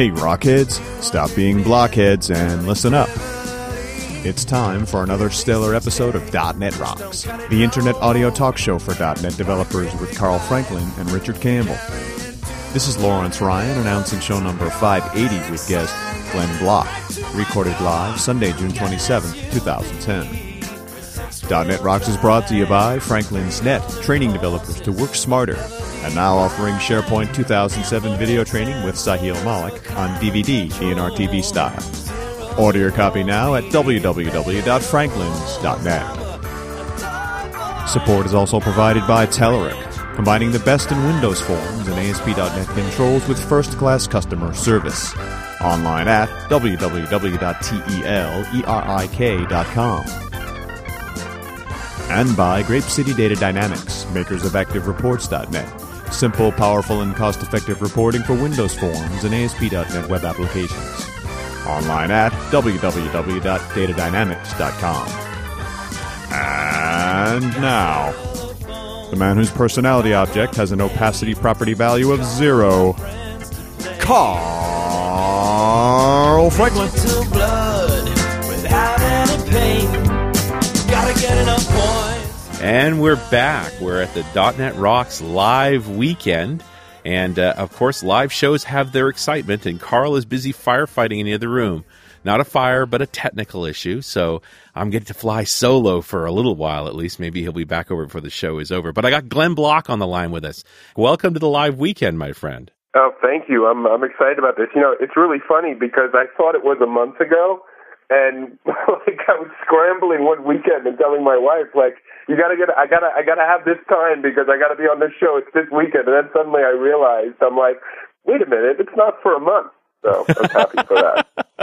Hey, Rockheads, stop being blockheads and listen up. It's time for another stellar episode of .NET Rocks, the internet audio talk show for .NET developers with Carl Franklin and Richard Campbell. This is Lawrence Ryan announcing show number 580 with guest Glenn Block, recorded live Sunday, June 27, 2010. .NET Rocks is brought to you by Franklin's Net, training developers to work smarter, and now offering SharePoint 2007 video training with Sahil Malik on DVD in RTV style. Order your copy now at www.franklins.net. Support is also provided by Telerik, combining the best in Windows forms and ASP.NET controls with first-class customer service. Online at www.telerik.com and by Grape City Data Dynamics, makers of ActiveReports.net. Simple, powerful, and cost effective reporting for Windows Forms and ASP.NET web applications. Online at www.datadynamics.com. And now, the man whose personality object has an opacity property value of zero, Carl Franklin. And we're back. We're at the .NET Rocks live weekend. And uh, of course, live shows have their excitement, and Carl is busy firefighting in the other room. Not a fire, but a technical issue. So I'm getting to fly solo for a little while at least. Maybe he'll be back over before the show is over. But I got Glenn Block on the line with us. Welcome to the live weekend, my friend. Oh, thank you. I'm I'm excited about this. You know, it's really funny because I thought it was a month ago, and like I was scrambling one weekend and telling my wife, like, you gotta get, I gotta, I gotta have this time because I gotta be on this show. It's this weekend, and then suddenly I realized I'm like, wait a minute, it's not for a month. So I'm happy for that.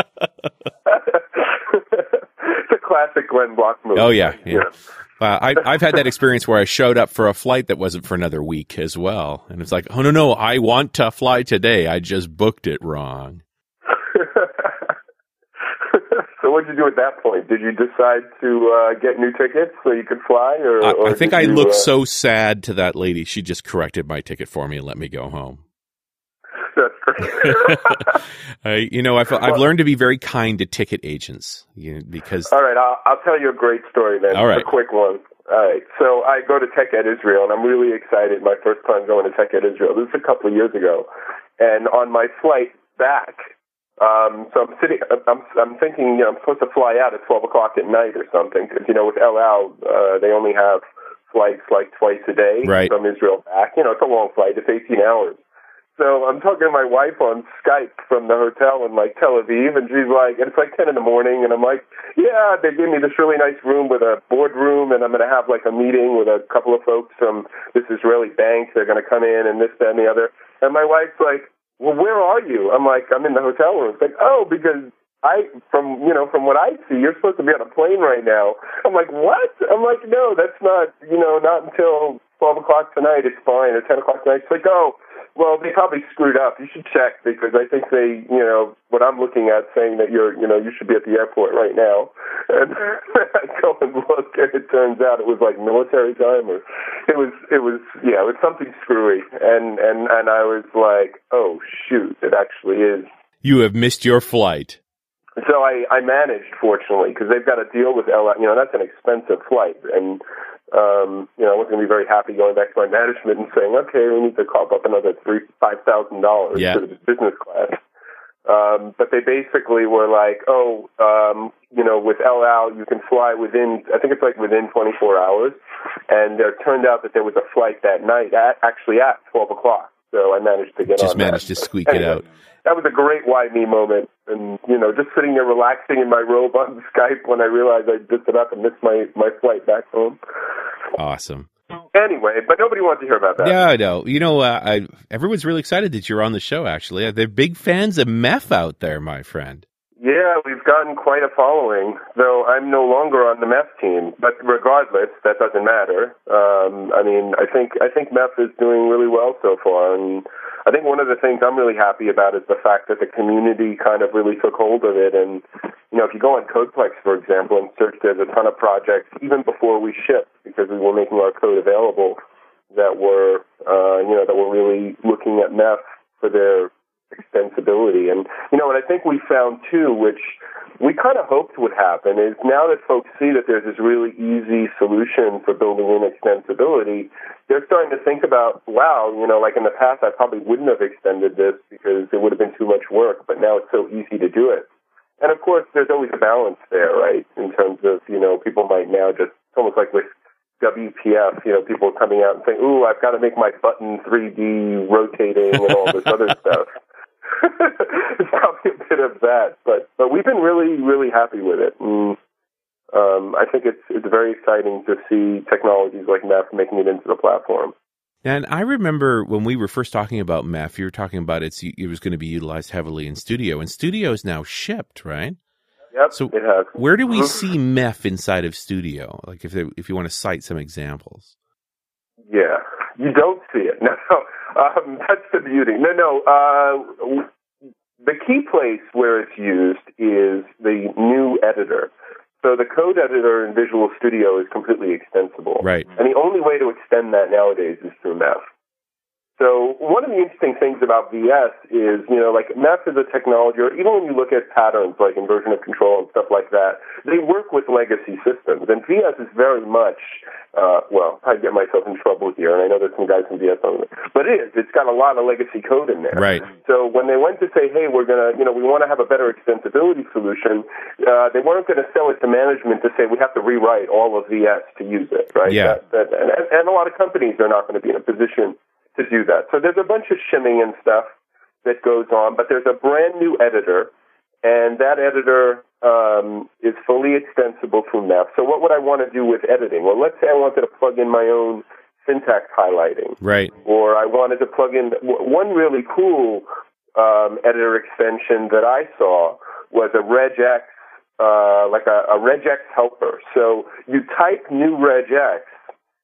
it's a classic Glenn Block movie. Oh, yeah, yeah. Know. Uh, I, I've had that experience where I showed up for a flight that wasn't for another week as well. And it's like, oh, no, no, I want to fly today. I just booked it wrong. So what did you do at that point? Did you decide to uh, get new tickets so you could fly, or, I, or I think I you, looked uh, so sad to that lady. She just corrected my ticket for me and let me go home. That's great. I, you know, I've, I've learned to be very kind to ticket agents you know, because All right, I'll, I'll tell you a great story then. All right. a quick one. All right, so I go to Tech Ed Israel, and I'm really excited. My first time going to Tech Ed Israel. This is a couple of years ago, and on my flight back, um, so I'm sitting. I'm I'm thinking, you know, I'm supposed to fly out at 12 o'clock at night or something, because you know, with El Al, uh, they only have flights like twice a day Right. from Israel back. You know, it's a long flight. It's 18 hours. So I'm talking to my wife on Skype from the hotel in like Tel Aviv, and she's like, and it's like 10 in the morning, and I'm like, yeah, they gave me this really nice room with a boardroom, and I'm going to have like a meeting with a couple of folks from this Israeli bank. They're going to come in and this, that, and the other. And my wife's like, well, where are you? I'm like, I'm in the hotel room. It's like, oh, because I, from you know, from what I see, you're supposed to be on a plane right now. I'm like, what? I'm like, no, that's not, you know, not until 12 o'clock tonight. It's fine, or 10 o'clock tonight. It's like, oh, well, they probably screwed up. You should check because I think they, you know, what I'm looking at saying that you're, you know, you should be at the airport right now. And I go and look, and it turns out it was like military time, or it was, it was, yeah, it was something screwy. And and and I was like, oh shoot, it actually is. you have missed your flight. So I, I managed, fortunately, because they've got to deal with El Al. You know, that's an expensive flight, and um, you know, I wasn't going to be very happy going back to my management and saying, okay, we need to cough up another three, five thousand dollars to the business class. Um, but they basically were like, oh, um, you know, with El Al, you can fly within, I think it's like within 24 hours. and there turned out that there was a flight that night, at, actually at 12 o'clock. So I managed to get Just on managed that. to squeak it out. That was a great why me moment, and you know, just sitting there relaxing in my robe on Skype when I realized I just about to miss my my flight back home. Awesome. Anyway, but nobody wanted to hear about that. Yeah, I know. You know, uh, I, everyone's really excited that you're on the show. Actually, they're big fans of MEF out there, my friend. Yeah, we've gotten quite a following, though I'm no longer on the MEF team. But regardless, that doesn't matter. Um, I mean, I think I think MEF is doing really well so far, and I think one of the things I'm really happy about is the fact that the community kind of really took hold of it. And you know, if you go on Codeplex, for example, and search, there's a ton of projects even before we shipped because we were making our code available that were uh, you know that were really looking at MEF for their extensibility. And, you know, what I think we found too, which we kind of hoped would happen, is now that folks see that there's this really easy solution for building in extensibility, they're starting to think about, wow, you know, like in the past, I probably wouldn't have extended this because it would have been too much work, but now it's so easy to do it. And of course, there's always a balance there, right? In terms of, you know, people might now just, it's almost like with WPF, you know, people coming out and saying, ooh, I've got to make my button 3D rotating and all this other stuff. it's probably a bit of that, but but we've been really really happy with it. And, um, I think it's it's very exciting to see technologies like MEF making it into the platform. And I remember when we were first talking about MEF, you were talking about it's it was going to be utilized heavily in Studio, and Studio is now shipped, right? Yep, So it has. Where do we see MEF inside of Studio? Like if they, if you want to cite some examples. Yeah, you don't see it. No, um, that's the beauty. No, no. Uh, the key place where it's used is the new editor. So the code editor in Visual Studio is completely extensible. Right. And the only way to extend that nowadays is through MEF. So one of the interesting things about VS is, you know, like MEF is a technology, or even when you look at patterns like inversion of control and stuff like that, they work with legacy systems. And VS is very much, uh, well, I get myself in trouble here, and I know there's some guys from VS on it, but it is. It's got a lot of legacy code in there. Right. So when they went to say, hey, we're going to, you know, we want to have a better extensibility solution, uh, they weren't going to sell it to management to say we have to rewrite all of VS to use it, right? Yeah. That, that, and, and a lot of companies are not going to be in a position to do that. So there's a bunch of shimming and stuff that goes on, but there's a brand new editor, and that editor um, is fully extensible through MEF. So what would I want to do with editing? Well, let's say I wanted to plug in my own syntax highlighting Right. or I wanted to plug in one really cool um, editor extension that I saw was a regex, uh, like a, a regex helper. So you type new regex,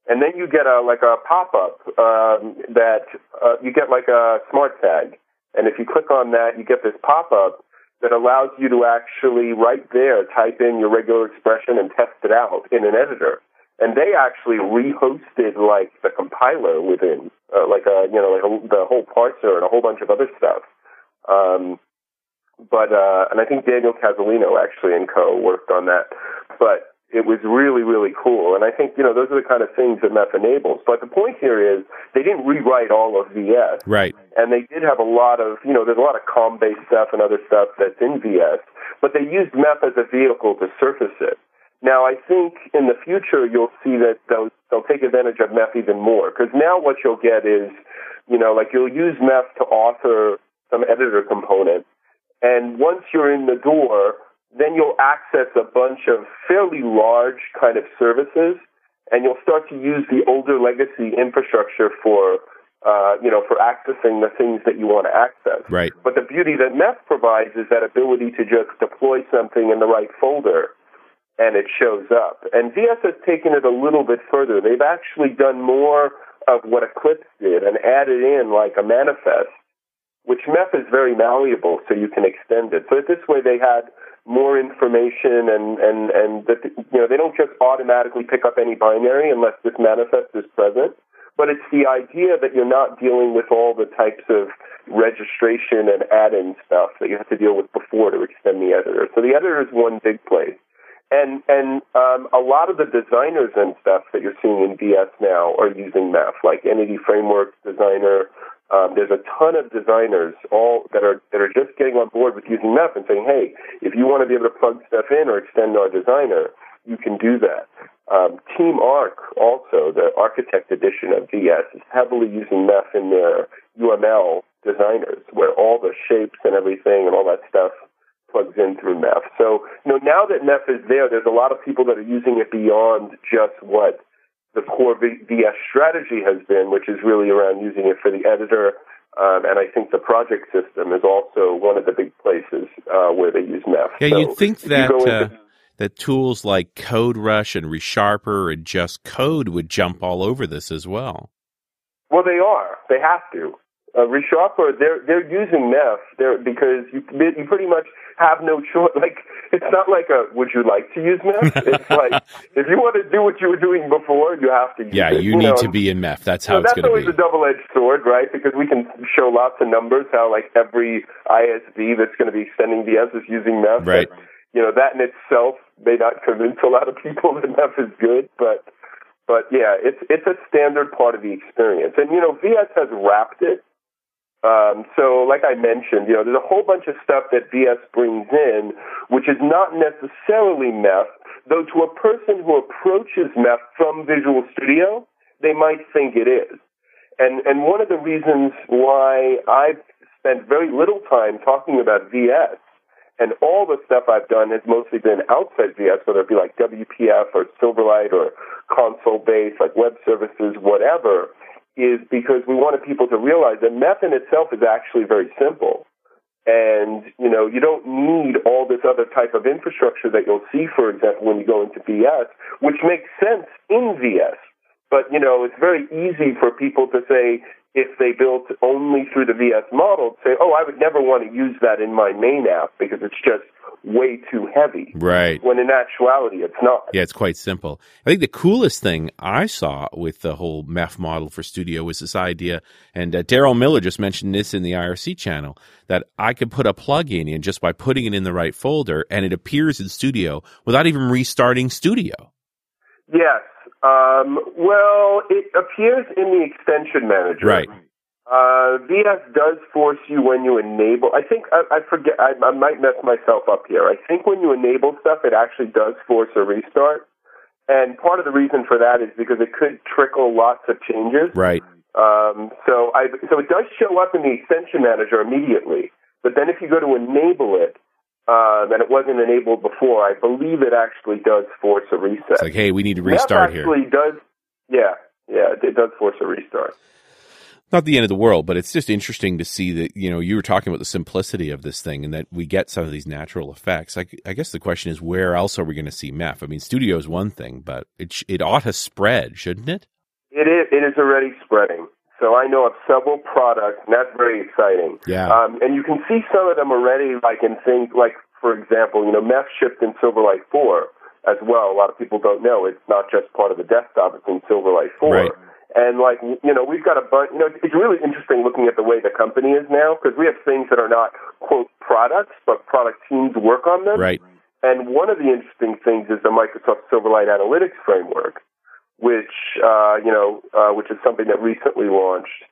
and then you get a like a pop up um, that uh, you get like a smart tag, and if you click on that, you get this pop up that allows you to actually right there type in your regular expression and test it out in an editor and they actually rehosted like the compiler within, uh, like a you know like a, the whole parser and a whole bunch of other stuff. Um, but uh, and I think Daniel Cazzulino actually and co worked on that. But it was really really cool, and I think you know those are the kind of things that MEF enables. But the point here is they didn't rewrite all of VS Right. and they did have a lot of, you know, there's a lot of COM-based stuff and other stuff that's in VS, but they used MEF as a vehicle to surface it. Now, I think in the future you'll see that they'll, they'll take advantage of MEF even more, because now what you'll get is, you know, like you'll use MEF to author some editor component, and once you're in the door, then you'll access a bunch of fairly large kind of services, and you'll start to use the older legacy infrastructure for, uh, you know, for accessing the things that you want to access. Right. But the beauty that MEF provides is that ability to just deploy something in the right folder and it shows up. And VS has taken it a little bit further. They've actually done more of what Eclipse did and added in like a manifest, which MEF is very malleable, so you can extend it. So this way they had more information and, and, and that, you know, they don't just automatically pick up any binary unless this manifest is present but it's the idea that you're not dealing with all the types of registration and add-in stuff that you have to deal with before to extend the editor. So the editor is one big place. And and um, a lot of the designers and stuff that you're seeing in VS now are using MEF, like Entity Frameworks Designer. Um, there's a ton of designers all that are that are just getting on board with using MEF and saying, hey, if you want to be able to plug stuff in or extend our designer, you can do that. Um, Team Arc, also the Architect edition of VS, is heavily using MEF in their UML designers, where all the shapes and everything and all that stuff plugs in through MEF. So, you know, now that MEF is there, there's a lot of people that are using it beyond just what the core VS strategy has been, which is really around using it for the editor. Um, and I think the project system is also one of the big places uh, where they use MEF. Yeah, so you'd think that you uh, into, that tools like CodeRush and ReSharper and Just Code would jump all over this as well. Well, they are. They have to. Uh, ReSharper, they're they're using MEF there because you you pretty much have no choice. Like it's not like a would you like to use MEF? it's like if you want to do what you were doing before, you have to. Use Yeah, it, you need know? to be in MEF. That's how So it's that's always a double-edged sword, right? Because we can show lots of numbers how like every ISV that's going to be sending VS is using MEF. Right. But, you know that in itself may not convince a lot of people that MEF is good, but but yeah, it's it's a standard part of the experience, and you know VS has wrapped it. Um, so, like I mentioned, you know, there's a whole bunch of stuff that VS brings in, which is not necessarily MEF, though to a person who approaches MEF from Visual Studio, they might think it is. And and one of the reasons why I've spent very little time talking about VS and all the stuff I've done has mostly been outside VS, whether it be like WPF or Silverlight or console based, like web services, whatever, is because we wanted people to realize that MEF in itself is actually very simple. And, you know, you don't need all this other type of infrastructure that you'll see, for example, when you go into VS, which makes sense in VS. But, you know, it's very easy for people to say, if they built only through the VS model, say, oh, I would never want to use that in my main app because it's just way too heavy. Right. When in actuality, it's not. Yeah, it's quite simple. I think the coolest thing I saw with the whole MEF model for Studio was this idea, and uh, Daryl Miller just mentioned this in the IRC channel, that I could put a plugin in just by putting it in the right folder, and it appears in Studio without even restarting Studio. Yes. Um, well, it appears in the extension manager. Right. Uh, VS does force you when you enable. I think I, I forget. I, I might mess myself up here. I think when you enable stuff, it actually does force a restart. And part of the reason for that is because it could trickle lots of changes. Right. Um, so I so it does show up in the extension manager immediately. But then if you go to enable it, um, and it wasn't enabled before, I believe it actually does force a reset. It's like, hey, we need to restart here. It actually does. Yeah, yeah, it does force a restart. Not the end of the world, but it's just interesting to see that, you know, you were talking about the simplicity of this thing and that we get some of these natural effects. I, I guess the question is, where else are we going to see MEF? I mean, studio is one thing, but it, it ought to spread, shouldn't it? It is. It is already spreading. So I know of several products, and that's very exciting. Yeah. Um, and you can see some of them already, like in things like, for example, you know, MEF shipped in Silverlight 4 as well. A lot of people don't know it's not just part of the desktop; it's in Silverlight 4. Right. And like, you know, we've got a bunch. You know, it's really interesting looking at the way the company is now because we have things that are not quote products, but product teams work on them. Right. And one of the interesting things is the Microsoft Silverlight Analytics framework, which uh, you know, uh, which is something that recently launched,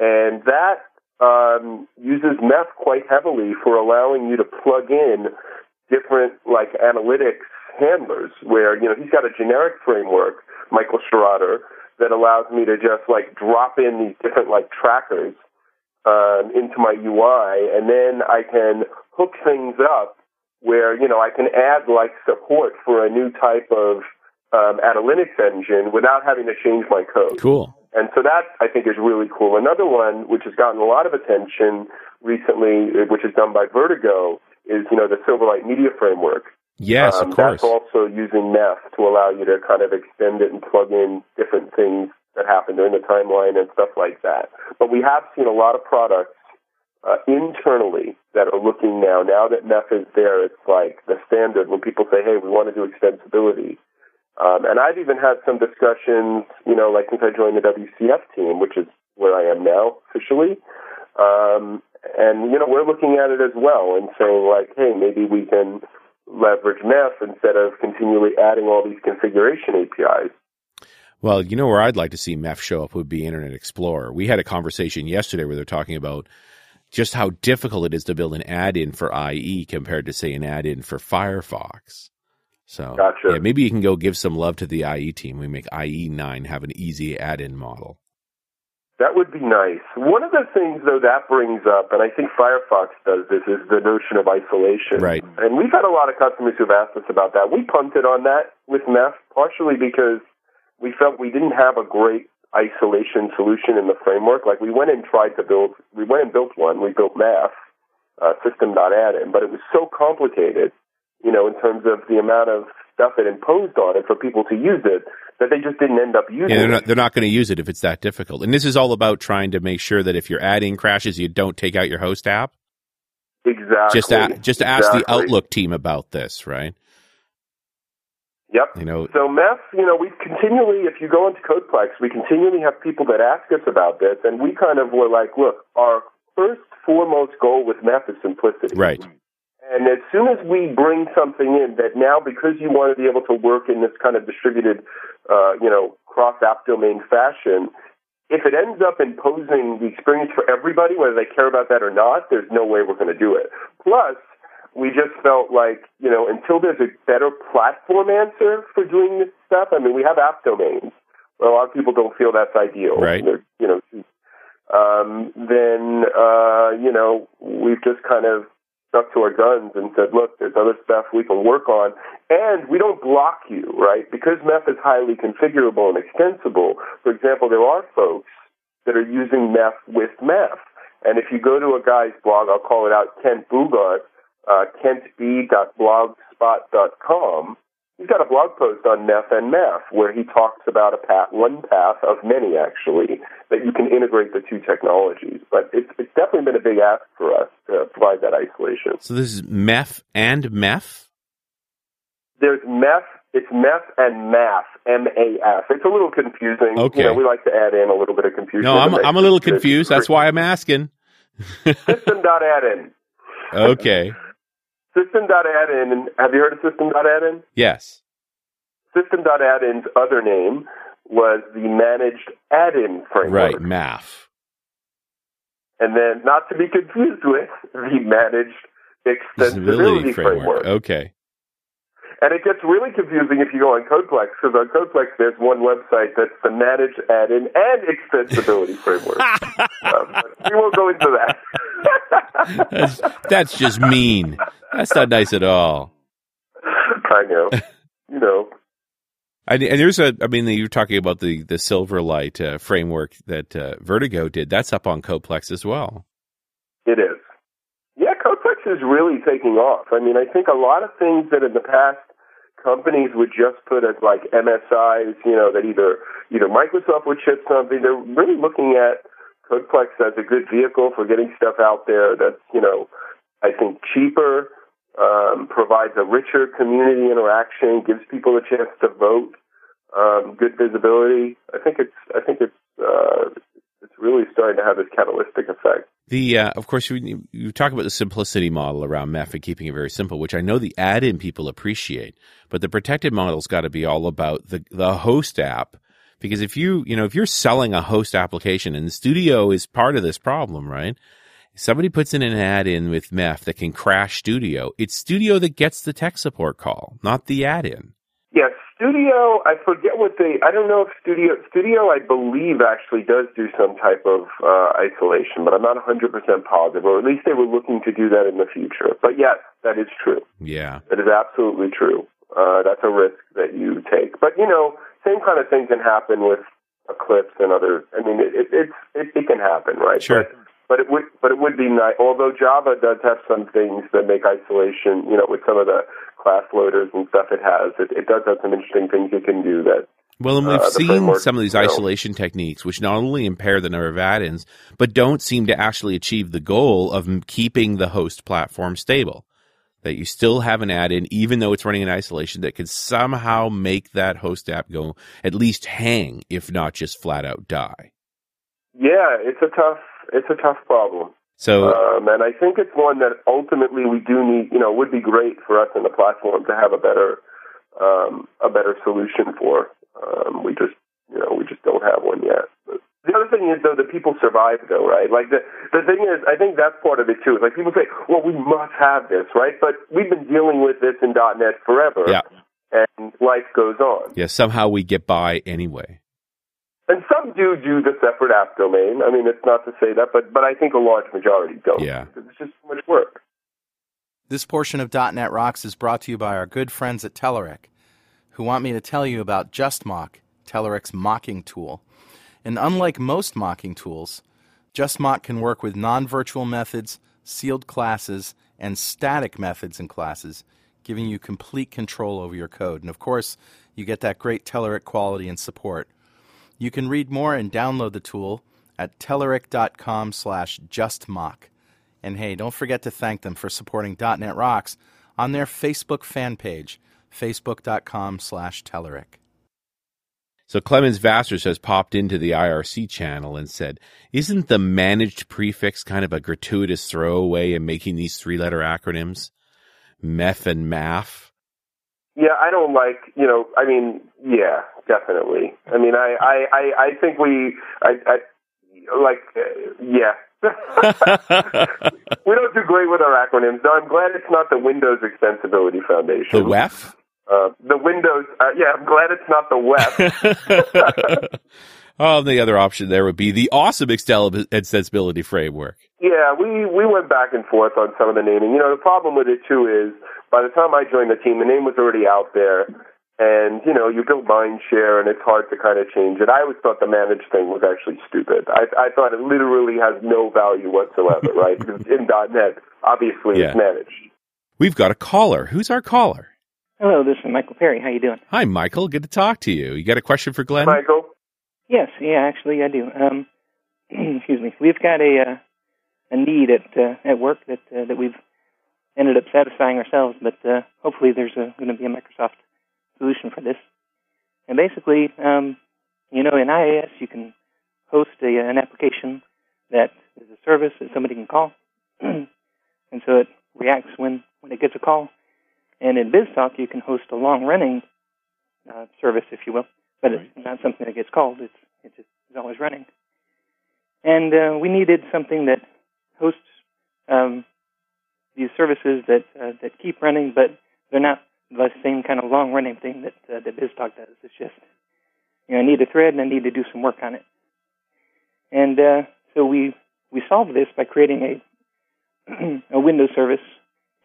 and that um, uses MEF quite heavily for allowing you to plug in different like analytics handlers. Where you know he's got a generic framework, Michael Scherotter, that allows me to just like drop in these different like trackers um, into my UI, and then I can hook things up where you know I can add like support for a new type of um, Linux engine without having to change my code. Cool. And so that I think is really cool. Another one which has gotten a lot of attention recently, which is done by Vertigo, is you know the Silverlight Media Framework. Yes, Um, of course. That's also using MEF to allow you to kind of extend it and plug in different things that happen during the timeline and stuff like that. But we have seen a lot of products uh, internally that are looking now. Now that MEF is there, it's like the standard when people say, "Hey, we want to do extensibility." Um, and I've even had some discussions, you know, like since I joined the WCF team, which is where I am now officially. Um, and you know, we're looking at it as well and saying, like, "Hey, maybe we can." Leverage MEF instead of continually adding all these configuration APIs. Well, you know where I'd like to see MEF show up would be Internet Explorer. We had a conversation yesterday where they're talking about just how difficult it is to build an add-in for IE compared to say an add-in for Firefox. So Gotcha. yeah, maybe you can go give some love to the IE team. We make IE nine have an easy add-in model. That would be nice. One of the things, though, that brings up, and I think Firefox does this, is the notion of isolation. Right. And we've had a lot of customers who've asked us about that. We punted on that with MEF, partially because we felt we didn't have a great isolation solution in the framework. Like we went and tried to build, we went and built one. We built MAF, uh, system.addin, but it was so complicated, you know, in terms of the amount of stuff it imposed on it for people to use it that they just didn't end up using Yeah, they're it. not, they're not going to use it if it's that difficult. And this is all about trying to make sure that if you're adding crashes, you don't take out your host app. Exactly. Just a, just ask the Outlook team about this, right? Yep. You know, So MEF, you know, we continually, if you go into Codeplex, we continually have people that ask us about this, and we kind of were like, look, our first foremost goal with MEF is simplicity. right? And as soon as we bring something in that now, because you want to be able to work in this kind of distributed, uh, you know, cross app domain fashion, if it ends up imposing the experience for everybody, whether they care about that or not, there's no way we're going to do it. Plus, we just felt like, you know, until there's a better platform answer for doing this stuff, I mean, we have app domains, but a lot of people don't feel that's ideal. Right. You know, um, then, uh, you know, we've just kind of stuck to our guns and said, look, there's other stuff we can work on. And we don't block you, right? Because MEF is highly configurable and extensible. For example, there are folks that are using MAF with MEF. And if you go to a guy's blog, I'll call it out, Kent Boogaart, uh, kentb.blogspot.com, he's got a blog post on MEF and MAF where he talks about a path, one path of many actually, that you can integrate the two technologies. But it's, it's definitely been a big ask for us to provide that isolation. So this is MEF and MEF. There's MEF, it's MEF and MAF, M-A-F. It's a little confusing. Okay. You know, we like to add in a little bit of confusion. No, I'm I'm a little confused. That's why I'm asking. System.addin. Okay. System.addin, have you heard of System.addin? Yes. System.addin's other name was the Managed Add-in Framework. Right. MAF. And then, not to be confused with, the Managed Extensibility Framework. Okay. And it gets really confusing if you go on Codeplex, because on Codeplex there's one website that's the Managed Add-in and Extensibility Framework. um, we won't go into that. That's, that's just mean. That's not nice at all. I know. You know, And, and there's a, I mean, you're talking about the the Silverlight uh, framework that uh, Vertigo did. That's up on Codeplex as well. It is. Yeah, Codeplex is really taking off. I mean, I think a lot of things that in the past companies would just put as like MSIs, you know, that either either Microsoft would ship something. They're really looking at Codeplex as a good vehicle for getting stuff out there that's, you know, I think cheaper, um, provides a richer community interaction, gives people a chance to vote, um, good visibility. I think it's I think it's uh, it's really starting to have this catalytic effect. The uh, of course you, you talk about the simplicity model around MEF and keeping it very simple, which I know the add-in people appreciate, but the protected model's got to be all about the the host app because if you you know if you're selling a host application and Studio is part of this problem, right? Somebody puts in an add-in with MEF that can crash Studio. It's Studio that gets the tech support call, not the add-in. Yeah, Studio, I forget what they, I don't know if Studio, Studio, I believe, actually does do some type of uh, isolation, but I'm not 100% positive, or at least they were looking to do that in the future. But yes, that is true. Yeah. That is absolutely true. Uh, that's a risk that you take. But, you know, same kind of thing can happen with Eclipse and other, I mean, it, it, it's, it, it can happen, right? Sure. But, but it would, but it would be nice. Although Java does have some things that make isolation, you know, with some of the class loaders and stuff it has, it, it does have some interesting things it can do that Well, and we've uh, seen some of these you know. isolation techniques, which not only impair the number of add-ins, but don't seem to actually achieve the goal of keeping the host platform stable. That you still have an add-in, even though it's running in isolation, that could somehow make that host app go at least hang, if not just flat out die. Yeah, it's a tough it's a tough problem. So, Um, and I think it's one that ultimately we do need. You know, would be great for us in the platform to have a better um, a better solution for. Um, we just you know we just don't have one yet. But the other thing is though that people survive though, right? Like the the thing is, I think that's part of it too. Like people say, well, we must have this, right? But we've been dealing with this in .NET forever. yeah, and life goes on. Yeah, somehow we get by anyway. And some do do the separate app domain. I mean, it's not to say that, but but I think a large majority don't. Yeah. Because it's just too much work. This portion of .NET Rocks is brought to you by our good friends at Telerik, who want me to tell you about JustMock, Telerik's mocking tool. And unlike most mocking tools, JustMock can work with non-virtual methods, sealed classes, and static methods and classes, giving you complete control over your code. And of course, you get that great Telerik quality and support. You can read more and download the tool at telerik.com slash justmock. And hey, don't forget to thank them for supporting .NET Rocks on their Facebook fan page, facebook.com slash Telerik. So Clemens Vasters has popped into the IRC channel and said, Isn't the managed prefix kind of a gratuitous throwaway in making these three letter acronyms? MEF and MAF? Yeah, I don't like, you know, I mean, yeah, definitely. I mean, I, I, I, I think we, I, I like, uh, yeah. we don't do great with our acronyms. No, I'm glad it's not the Windows Extensibility Foundation. The WEF? Uh, the Windows, uh, yeah, I'm glad it's not the WEF. oh, the other option there would be the awesome extensibility framework. Yeah, we, we went back and forth on some of the naming. You know, the problem with it too is by the time I joined the team, the name was already out there. And, you know, you build mind share and it's hard to kind of change it. I always thought the managed thing was actually stupid. I, I thought it literally has no value whatsoever, right? Because in .NET, obviously Yeah. it's managed. We've got a caller. Who's our caller? Hello, this is Michael Perry. How you doing? Hi, Michael. Good to talk to you. You got a question for Glenn? Michael? Yes, yeah, actually I do. Um, excuse me. We've got a uh, a need at uh, at work that uh, that we've ended up satisfying ourselves, but uh, hopefully there's going to be a Microsoft solution for this. And basically, um, you know, in IIS you can host a, an application that is a service that somebody can call, and so it reacts when when it gets a call. And in BizTalk you can host a long running uh, service, if you will, but it's not something that gets called. It's it just is always running. And uh, we needed something that hosts um, these services that uh, that keep running, but they're not the same kind of long running thing that uh, that BizTalk does. It's just you know I need a thread and I need to do some work on it. And uh, so we we solved this by creating a a Windows service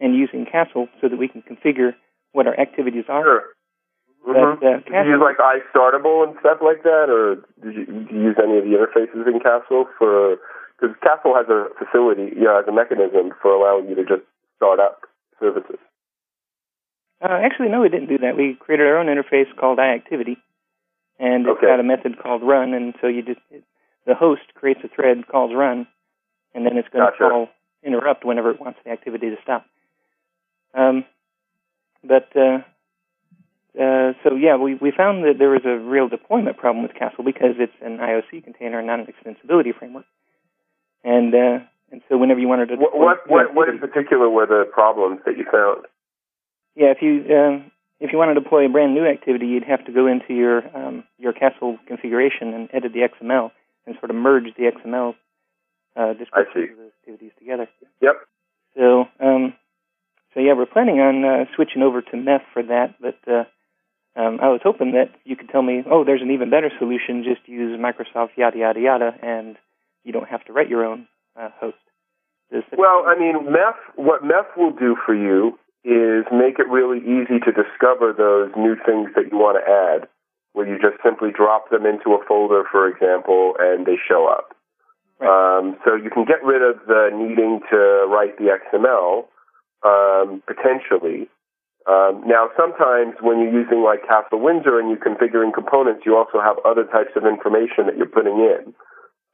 and using Castle so that we can configure what our activities are. Sure. But, Mhm. uh, did you use like iStartable and stuff like that, or did you, did you use any of the interfaces in Castle for? Because Castle has a facility, yeah, has a mechanism for allowing you to just start up services. Uh, actually, no, we didn't do that. We created our own interface called iActivity, and it's Okay. got a method called run, and so you just it, the host creates a thread calls run, and then it's going to call interrupt whenever it wants the activity to stop. Um, but uh, uh, so yeah, we we found that there was a real deployment problem with Castle because it's an IOC container, and not an extensibility framework, and uh, and so whenever you wanted to What deploy what what, what in particular were the problems that you found? Yeah, if you um, if you want to deploy a brand new activity, you'd have to go into your um, your Castle configuration and edit the XML and sort of merge the XML uh, descriptions of those activities together. Yep. So um, so yeah, we're planning on uh, switching over to MEF for that, but uh, um, I was hoping that you could tell me, oh, there's an even better solution. Just use Microsoft yada yada yada, and you don't have to write your own uh, host. Well, I mean, MEF. What MEF will do for you is make it really easy to discover those new things that you want to add, where you just simply drop them into a folder, for example, and they show up. Um, so you can get rid of the needing to write the XML um, potentially. Um, now, sometimes when you're using like Castle Windsor and you're configuring components, you also have other types of information that you're putting in.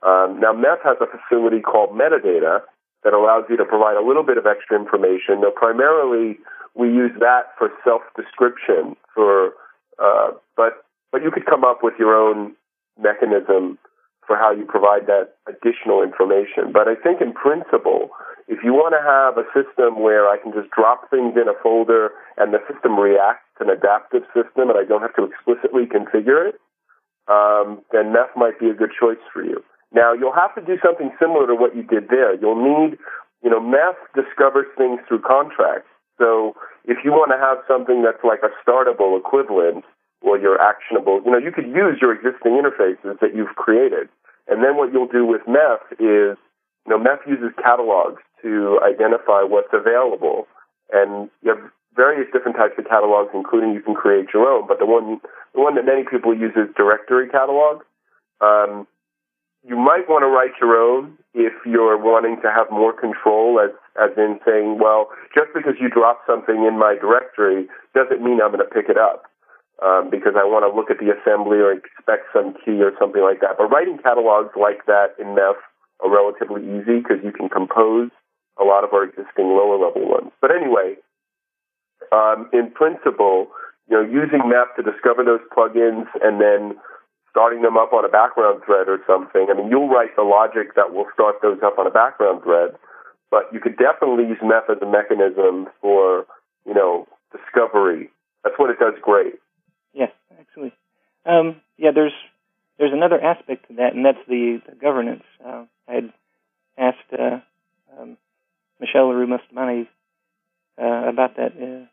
Um, now, MEF has a facility called metadata that allows you to provide a little bit of extra information. Now, primarily, we use that for self-description. For, uh, but but you could come up with your own mechanism for how you provide that additional information. But I think in principle, if you want to have a system where I can just drop things in a folder and the system reacts, an adaptive system, and I don't have to explicitly configure it, um, then MEF might be a good choice for you. Now, you'll have to do something similar to what you did there. You'll need, you know, MEF discovers things through contracts. So if you want to have something that's like a startable equivalent or your actionable, you know, you could use your existing interfaces that you've created. And then what you'll do with MEF is, you know, MEF uses catalogs to identify what's available. And you have various different types of catalogs, including you can create your own. But the one, the one that many people use is directory catalog. Um, you might want to write your own if you're wanting to have more control, as as in saying, well, just because you drop something in my directory doesn't mean I'm going to pick it up um, because I want to look at the assembly or expect some key or something like that. But writing catalogs like that in MEF are relatively easy because you can compose a lot of our existing lower level ones. But anyway, um, in principle, you know, using MEF to discover those plugins and then starting them up on a background thread or something. I mean, you'll write the logic that will start those up on a background thread, but you could definitely use MEF as a mechanism for, you know, discovery. That's what it does great. Yes, actually. Um, yeah, there's there's another aspect to that, and that's the, the governance. Uh, I had asked uh, um, Michele Bustamante uh, about that uh,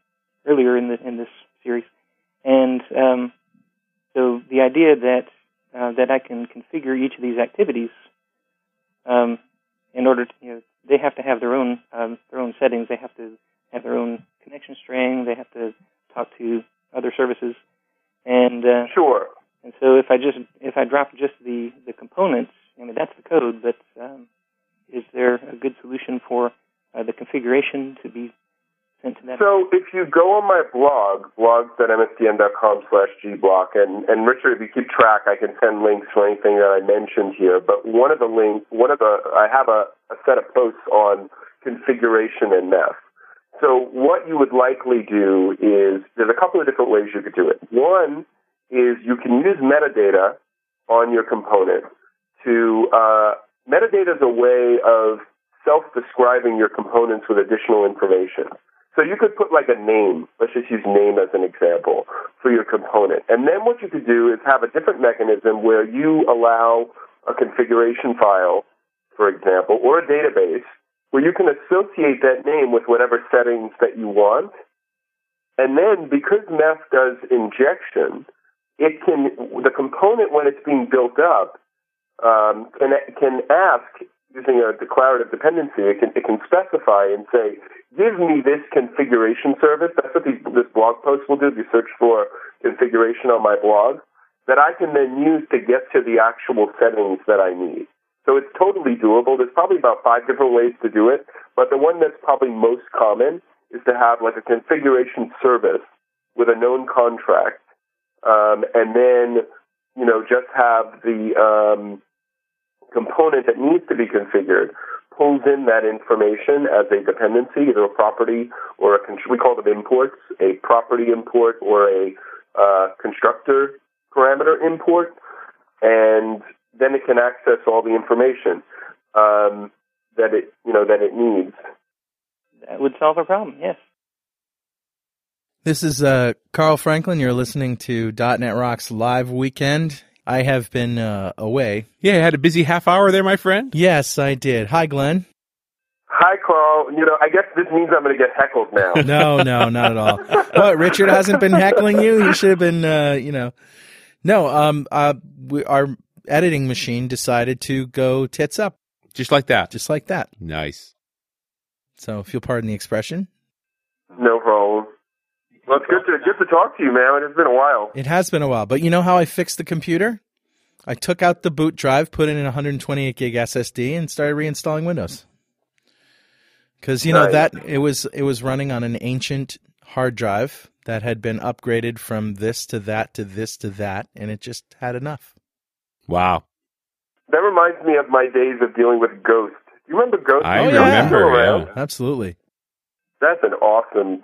earlier in the in this series, and um, so the idea that uh, that I can configure each of these activities um, in order to, you know, they have to have their own um, their own settings. They have to have their own connection string. They have to talk to other services, and uh, Sure. and so if I just if I drop just the the components, I mean that's the code. But um, is there a good solution for uh, the configuration to be sent to that? So if you go on my blog, blogs.msdn.com slash gblock, and, and Richard, if you keep track, I can send links for anything that I mentioned here. But one of the links, one of the, I have a, a set of posts on configuration and MEF. So what you would likely do is, there's a couple of different ways you could do it. One is you can use metadata on your component to, uh, metadata is a way of self-describing your components with additional information. So you could put like a name, let's just use name as an example, for your component. And then what you could do is have a different mechanism where you allow a configuration file, for example, or a database where you can associate that name with whatever settings that you want. And then because MEF does injection, it can, the component when it's being built up, um, can, can ask using a declarative dependency, it can, it can specify and say, give me this configuration service. That's what these, this blog post will do. If you search for configuration on my blog, that I can then use to get to the actual settings that I need. So it's totally doable. There's probably about five different ways to do it, but the one that's probably most common is to have like a configuration service with a known contract, um, and then you know just have the um, component that needs to be configured pulls in that information as a dependency, either a property or a we call them imports, a property import or a uh, constructor parameter import, and then it can access all the information um, that it you know that it needs. That would solve a problem. Yes. This is uh, Carl Franklin. You're listening to .NET Rocks live weekend. I have been uh, away. Yeah, had a busy half hour there, my friend. Yes, I did. Hi, Glenn. Hi, Carl. You know, I guess this means I'm going to get heckled now. No, no, not at all. What? Richard hasn't been heckling you? He should have been. Uh, you know, no. Um, uh, we, our editing machine decided to go tits up, Just like that. just like that. Nice. So, if you'll pardon the expression, no problem. Well, it's good to good to talk to you, man. It's been a while. it has been a while. But you know how I fixed the computer? I took out the boot drive, put in a 128 gig SSD, and started reinstalling Windows. Because you know Nice. that it was it was running on an ancient hard drive that had been upgraded from this to that to this to that, and it just had enough. Wow. That reminds me of my days of dealing with Ghost. Do you remember Ghost? I Oh, Is yeah. Remember. still yeah. Absolutely. That's an awesome.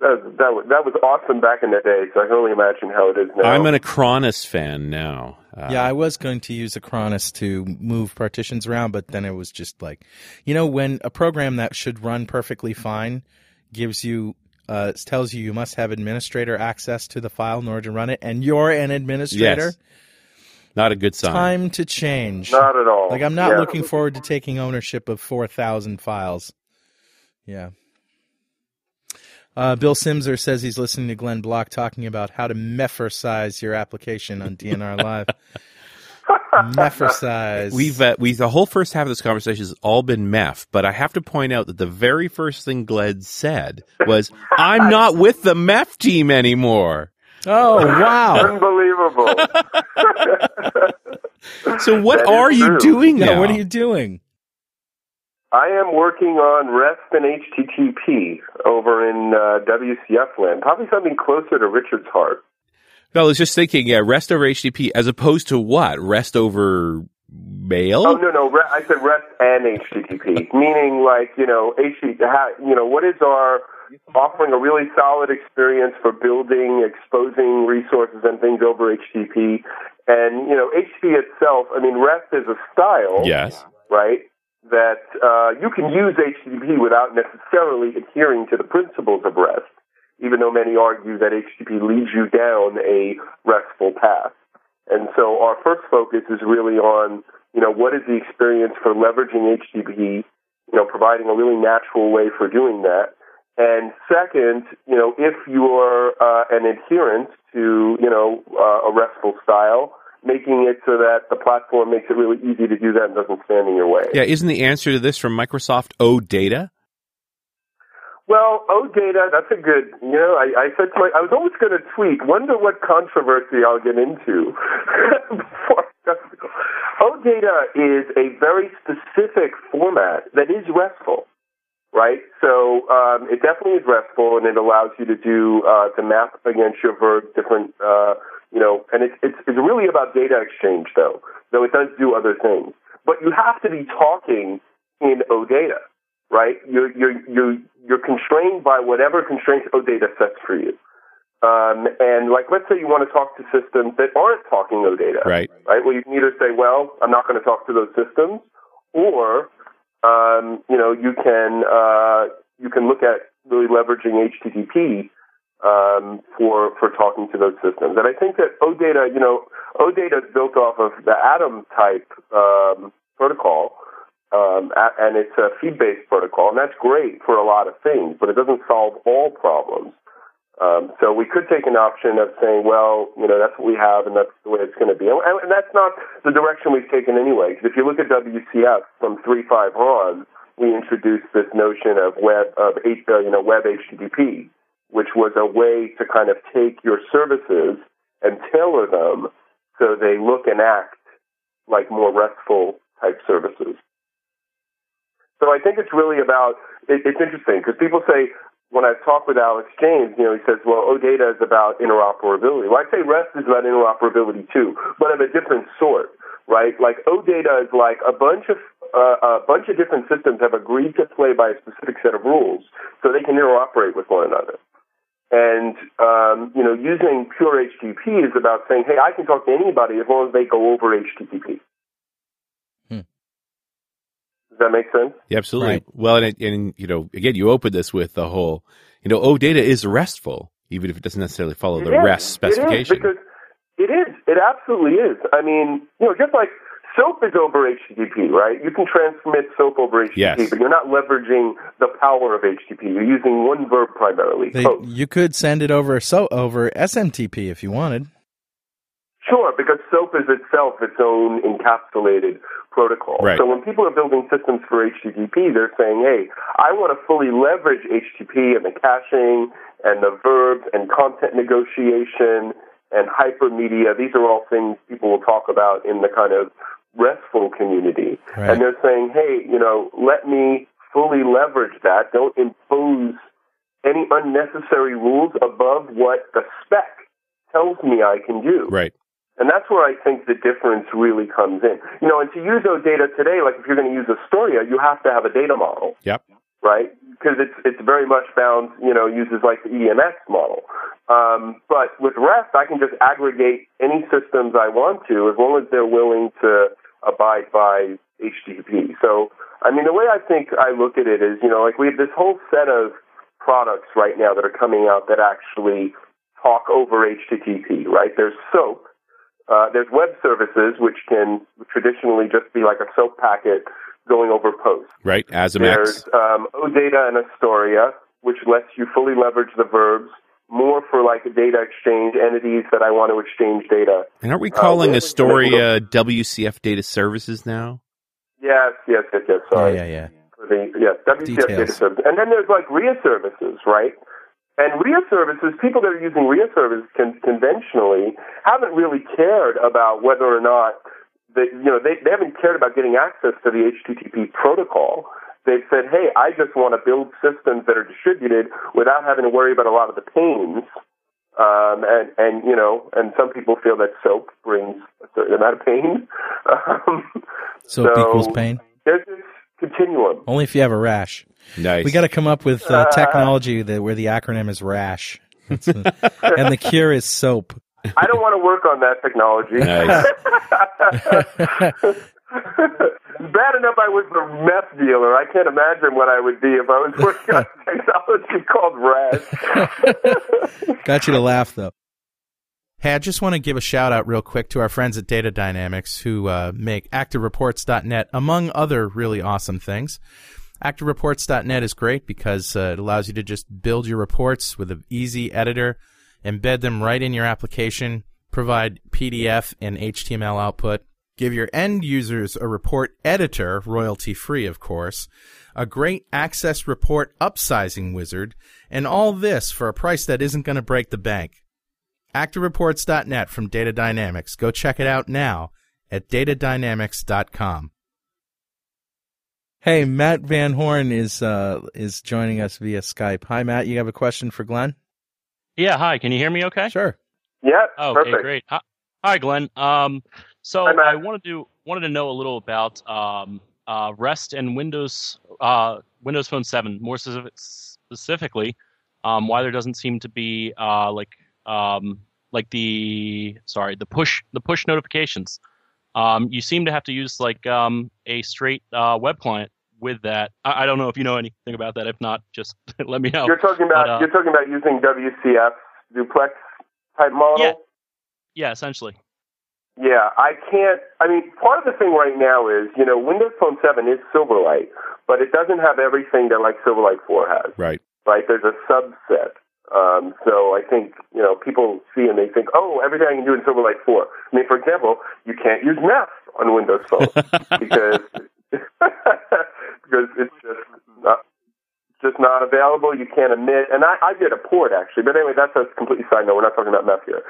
That was, that was that was awesome back in the day. So I can only imagine how it is now. I'm an Acronis fan now. Uh, Yeah, I was going to use Acronis to move partitions around, but then it was just like, you know, when a program that should run perfectly fine gives you, uh, tells you you must have administrator access to the file in order to run it, and you're an administrator, Yes. Not a good sign. time to change. Not at all. Like, I'm not Yeah. looking forward to taking ownership of 4,000 files. Yeah. Uh, Bil Simser says he's listening to Glenn Block talking about how to mepher your application on DNR Live. mepher We've uh, we the whole first half of this conversation has all been MEF, but I have to point out that the very first thing Glenn said was, "I'm not with the MEF team anymore." Oh wow! Unbelievable. so what That are is you doing Yeah, now? what are you doing? I am working on REST and HTTP over in uh, WCF land, probably something closer to Richard's heart. No, I was just thinking, yeah, REST over HTTP as opposed to what? REST over mail? Oh no, no, re- I said REST and HTTP, meaning like you know, HTTP. You know, what is our offering a really solid experience for building, exposing resources and things over HTTP, and you know, HTTP itself. I mean, REST is a style, Yes. right? That uh, you can use HTTP without necessarily adhering to the principles of REST, even though many argue that HTTP leads you down a RESTful path. And so our first focus is really on, you know, what is the experience for leveraging HTTP, you know, providing a really natural way for doing that. And second, you know, if you're uh, an adherent to, you know, uh, a RESTful style, making it so that the platform makes it really easy to do that and doesn't stand in your way. Yeah, isn't the answer to this from Microsoft OData? Well, OData, that's a good, you know, I, I said to my, I was almost going to tweet, wonder what controversy I'll get into. before. OData is a very specific format that is RESTful, right? So um, it definitely is RESTful, and it allows you to do, uh, to map against your verb different, uh, you know, and it's, it's, it's really about data exchange, though, though it does do other things. But you have to be talking in OData right? You're you're you're you're constrained by whatever constraints OData sets for you. Um, and like, let's say you want to talk to systems that aren't talking OData, Right. Right. Well, you can either say, well, I'm not going to talk to those systems, or um, you know, you can uh, you can look at really leveraging HTTP um, for for talking to those systems. And I think that OData, you know, OData is built off of the Atom type um, protocol, um, and it's a feed-based protocol, and that's great for a lot of things, but it doesn't solve all problems. Um, so we could take an option of saying, well, you know, that's what we have, and that's the way it's going to be, and, and that's not the direction we've taken anyway. Because if you look at WCF from 3.5 on, we introduced this notion of web of eight, uh, you know, web HTTP, which was a way to kind of take your services and tailor them so they look and act like more RESTful type services. So I think it's really about, it, it's interesting because people say, when I talk with Alex James, you know, he says, well, OData is about interoperability. Well, I'd say REST is about interoperability too, but of a different sort, right? Like OData is like a bunch of, uh, a bunch of different systems have agreed to play by a specific set of rules so they can interoperate with one another. And, um, you know, using pure HTTP is about saying, hey, I can talk to anybody as long as they go over HTTP. Hmm. Does that make sense? Yeah, absolutely. Right. Well, and, it- and you know, again, you opened this with the whole, you know, OData is RESTful, even if it doesn't necessarily follow the It is. REST specification. It is because it is. It absolutely is. I mean, you know, just like SOAP is over HTTP, right? You can transmit SOAP over HTTP, Yes. but you're not leveraging the power of HTTP. You're using one verb primarily. They, post. you could send it over so over SMTP if you wanted. Sure, because SOAP is itself its own encapsulated protocol. Right. So when people are building systems for HTTP, they're saying, hey, I want to fully leverage HTTP and the caching and the verbs and content negotiation and hypermedia. These are all things people will talk about in the kind of RESTful community. Right. And they're saying, hey, you know, let me fully leverage that. Don't impose any unnecessary rules above what the spec tells me I can do. right. And that's where I think the difference really comes in. You know, and to use OData today, like if you're going to use Astoria, you have to have a data model, Yep. right? Because it's it's very much bound, you know, uses like the EMX model. Um, but with REST, I can just aggregate any systems I want to, as long as they're willing to abide by HTTP. So, I mean, the way I think I look at it is, you know, like we have this whole set of products right now that are coming out that actually talk over HTTP, right? There's SOAP, uh, there's web services which can traditionally just be like a SOAP packet going over post. Right. As a There's um, OData and Astoria, which lets you fully leverage the verbs more for like data exchange entities that I want to exchange data. And aren't we calling Uh, Astoria WCF Data Services now? Yes, yes, yes, yes. Sorry. Yeah, yeah, For the yes, WCF data Details. service. And then there's like RIA services, right? And RIA services, people that are using RIA services con- conventionally haven't really cared about whether or not that you know they, they haven't cared about getting access to the HTTP protocol. They've said, hey, I just want to build systems that are distributed without having to worry about a lot of the pains. Um, and, and, you know, and some people feel that soap brings a certain amount of pain. Um, Soap so equals pain. There's this continuum. Only if you have a rash. Nice. We got to come up with uh, technology that where the acronym is rash, and the cure is soap. I don't want to work on that technology. Bad enough I was a meth dealer. I can't imagine what I would be if I was working on a technology called RAS. Got you to laugh though. Hey, I just want to give a shout out real quick to our friends at Data Dynamics who uh, make ActiveReports.net among other really awesome things. ActiveReports.net is great because uh, it allows you to just build your reports with an easy editor, embed them right in your application, provide PDF and HTML output, give your end users a report editor, royalty free, of course, a great access report upsizing wizard, and all this for a price that isn't going to break the bank. ActiveReports.net from Data Dynamics. Go check it out now at datadynamics.com. Hey, Matt Van Horn is uh, is joining us via Skype. Hi, Matt. You have a question for Glenn? Yeah, hi. Can you hear me okay? Sure. Yeah, Oh, okay, perfect. great. Hi, hi, Glenn. Um, so I wanted to wanted to know a little about um, uh, REST and Windows uh, Windows Phone 7, more specific, specifically, um, why there doesn't seem to be uh, like um, like the sorry the push the push notifications. Um, you seem to have to use like um, a straight uh, web client with that. I, I don't know if you know anything about that. If not, just let me know. You're talking about But, uh, you're talking about using WCF duplex type model. Yeah. yeah, essentially. Yeah, I can't. I mean, part of the thing right now is, you know, Windows Phone 7 is Silverlight, but it doesn't have everything that like Silverlight 4 has. Right. Right? There's a subset. Um, so I think, you know, people see and they think, oh, everything I can do in Silverlight 4. I mean, for example, you can't use MEF on Windows Phone because because it's just not just not available. You can't emit. And I, I did a port actually, but anyway, that's a completely side note. We're not talking about meth here.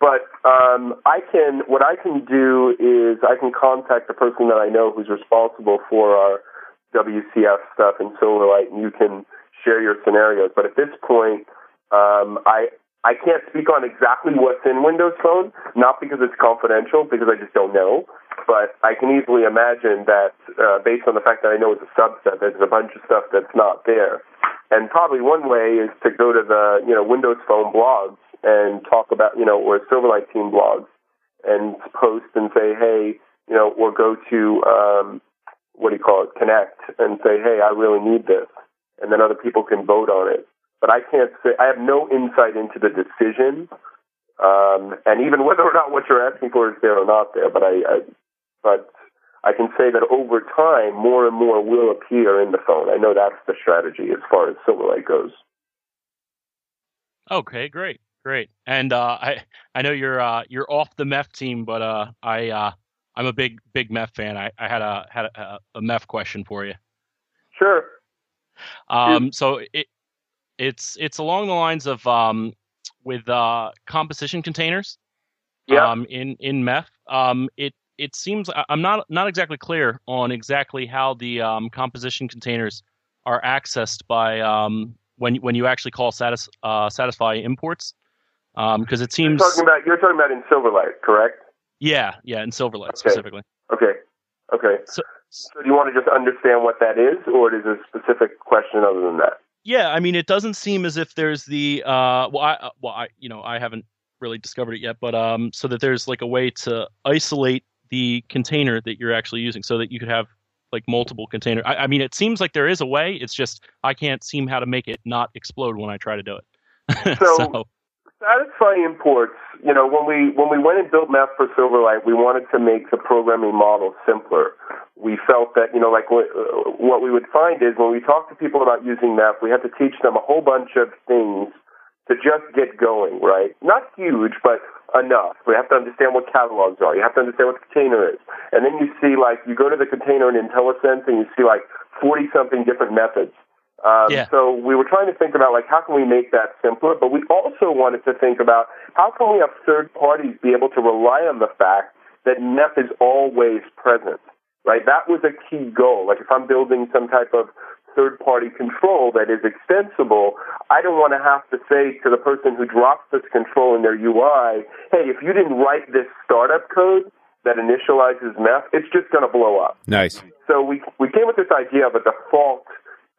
But um, I can. What I can do is I can contact the person that I know who's responsible for our WCF stuff in Silverlight, and you can share your scenarios. But at this point, um, I I can't speak on exactly what's in Windows Phone, not because it's confidential, because I just don't know. But I can easily imagine that, uh, based on the fact that I know it's a subset, there's a bunch of stuff that's not there. And probably one way is to go to the you know Windows Phone blogs and talk about you know or Silverlight team blogs and post and say hey you know or go to um, what do you call it Connect and say hey I really need this and then other people can vote on it. But I can't say I have no insight into the decision, um, and even whether or not what you're asking for is there or not there. But I, I but I can say that over time, more and more will appear in the phone. I know that's the strategy as far as Silverlight goes. Okay, great, great. And uh, I I know you're uh, you're off the MEF team, but uh, I uh, I'm a big big MEF fan. I, I had a had a, a MEF question for you. Sure. Um, so it it's it's along the lines of um, with uh, composition containers. Yeah. Um, in in MEF, um, it it seems I'm not not exactly clear on exactly how the um, composition containers are accessed by um, when when you actually call satis, uh, satisfy imports. Because it seems You're talking about you're talking about in Silverlight, correct? yeah yeah in Silverlight Okay. specifically. Okay. Okay. So, So do you want to just understand what that is, or is there a specific question other than that? Yeah, I mean, it doesn't seem as if there's the uh, well, I uh, well, I you know, I haven't really discovered it yet, but um, so that there's like a way to isolate the container that you're actually using, so that you could have like multiple container. I, I mean, it seems like there is a way. It's just I can't seem how to make it not explode when I try to do it. So- Satisfy imports, you know, when we when we went and built MEF for Silverlight, we wanted to make the programming model simpler. We felt that, you know, like what, uh, what we would find is when we talk to people about using MEF, we have to teach them a whole bunch of things to just get going, right? Not huge, but enough. We have to understand what catalogs are. You have to understand what the container is. And then you see, like, you go to the container in IntelliSense and you see, like, 40 something different methods. Um, Yeah. So we were trying to think about, like, how can we make that simpler? But we also wanted to think about how can we have third parties be able to rely on the fact that MEF is always present, right? That was a key goal. Like, if I'm building some type of third party control that is extensible, I don't want to have to say to the person who drops this control in their UI, hey, if you didn't write this startup code that initializes MEF, it's just going to blow up. Nice. So we, we came with this idea of a default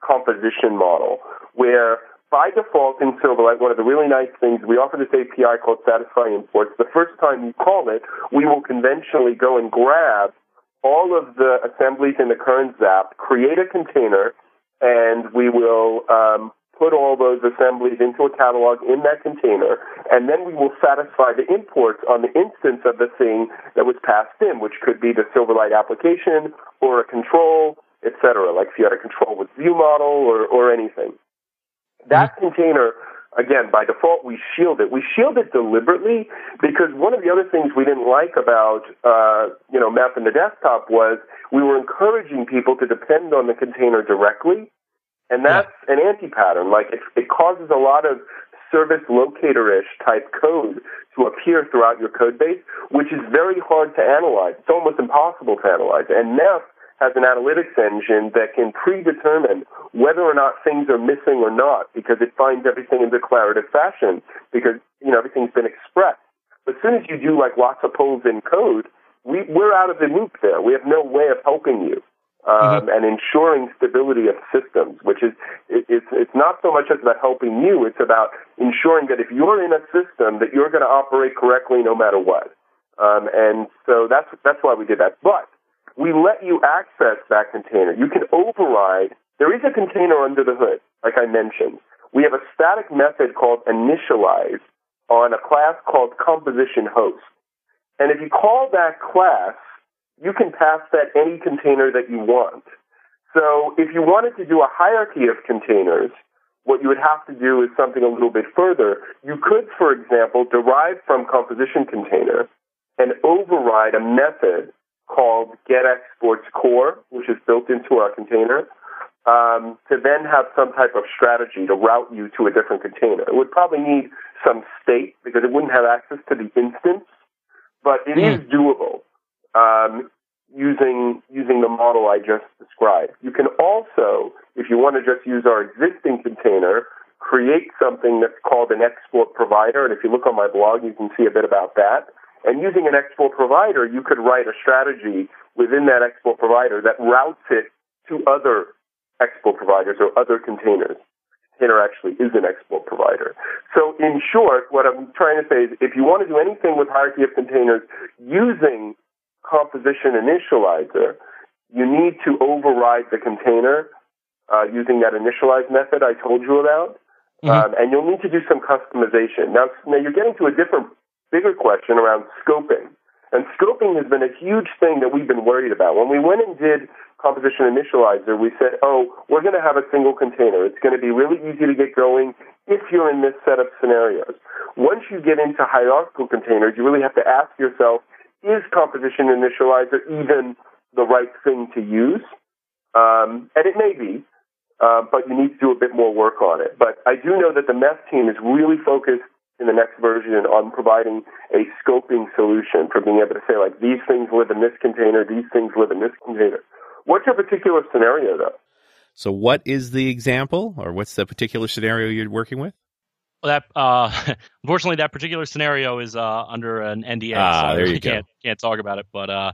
composition model where by default in Silverlight, one of the really nice things, we offer this API called Satisfy Imports. The first time you call it, we will conventionally go and grab all of the assemblies in the current XAP, create a container, and we will um, put all those assemblies into a catalog in that container, and then we will satisfy the imports on the instance of the thing that was passed in, which could be the Silverlight application or a control, etc. Like if you had a control with view model or, or anything. That container, again, by default, we shield it. We shield it deliberately because one of the other things we didn't like about, uh, you know, MEF in the desktop was we were encouraging people to depend on the container directly. And that's an anti-pattern. Like it, it causes a lot of service locator-ish type code to appear throughout your code base, which is very hard to analyze. It's almost impossible to analyze. And MEF has an analytics engine that can predetermine whether or not things are missing or not because it finds everything in declarative fashion because, you know, everything's been expressed. But as soon as you do like lots of polls in code, we, we're out of the loop there. We have no way of helping you. Um, and ensuring stability of systems, which is it, it's it's not so much as about helping you; it's about ensuring that if you're in a system, that you're going to operate correctly no matter what. Um, and so that's that's why we did that. But we let you access that container. You can override. There is a container under the hood, like I mentioned. We have a static method called initialize on a class called composition host. And if you call that class, you can pass that any container that you want. So if you wanted to do a hierarchy of containers, what you would have to do is something a little bit further. You could, for example, derive from composition container and override a method called getExportsCore, which is built into our container, um, to then have some type of strategy to route you to a different container. It would probably need some state because it wouldn't have access to the instance, but it is doable um, using using the model I just described. You can also, if you want to just use our existing container, create something that's called an export provider. And if you look on my blog, you can see a bit about that. And using an export provider, you could write a strategy within that export provider that routes it to other export providers or other containers. Container actually is an export provider. So in short, what I'm trying to say is if you want to do anything with hierarchy of containers using composition initializer, you need to override the container uh, using that initialize method I told you about. Um, and you'll need to do some customization. Now, now you're getting to a different, bigger question around scoping. And scoping has been a huge thing that we've been worried about. When we went and did composition initializer, we said, oh, we're going to have a single container. It's going to be really easy to get going if you're in this set of scenarios. Once you get into hierarchical containers, you really have to ask yourself, is composition initializer even the right thing to use? Um, and it may be, uh, but you need to do a bit more work on it. But I do know that the MEF team is really focused in the next version on providing a scoping solution for being able to say, like, these things live in this container, these things live in this container. What's your particular scenario, though? So, what is the example, or what's the particular scenario you're working with? Well, that uh, unfortunately, that particular scenario is uh, under an NDA, Ah, so there you really go. can't can't talk about it. But uh,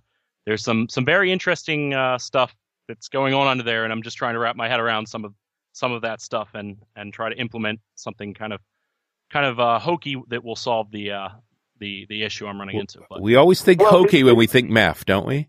there's some some very interesting uh, stuff that's going on under there, and I'm just trying to wrap my head around some of some of that stuff and and try to implement something kind of kind of uh, hokey that will solve the uh, the the issue I'm running into. But We always think Well, hokey when we think MEF, don't we?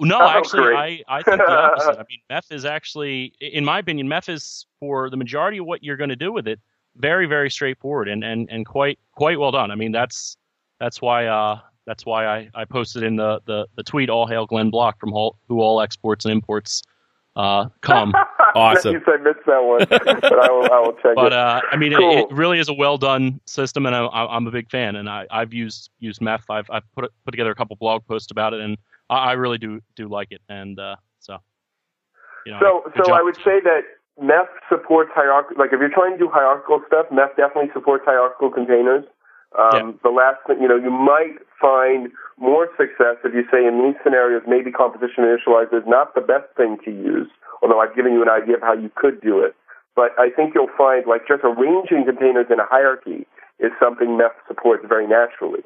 no, Oh, actually, great. I, I think the opposite. I mean, MEF is actually, in my opinion, MEF is for the majority of what you're going to do with it, very, very straightforward and, and, and quite quite well done. I mean, that's that's why uh, that's why I, I posted in the, the, the tweet all hail Glenn Block from all, who all exports and imports uh, come. Awesome. I missed that one, but I will, I will check but it. uh, I mean, Cool. it, it really is a well done system, and I, I- I'm a big fan. And I, I've used used MEF. I've I've put it- put together a couple blog posts about it, and I, I really do do like it. And uh, so, you know, So, so job. I would say that MEF supports hierarchical. Like, if you're trying to do hierarchical stuff, MEF definitely supports hierarchical containers. Um, The last thing, you know, you might find more success if you say in these scenarios, maybe composition initializer is not the best thing to use. Although I've given you an idea of how you could do it, but I think you'll find like just arranging containers in a hierarchy is something MEF supports very naturally.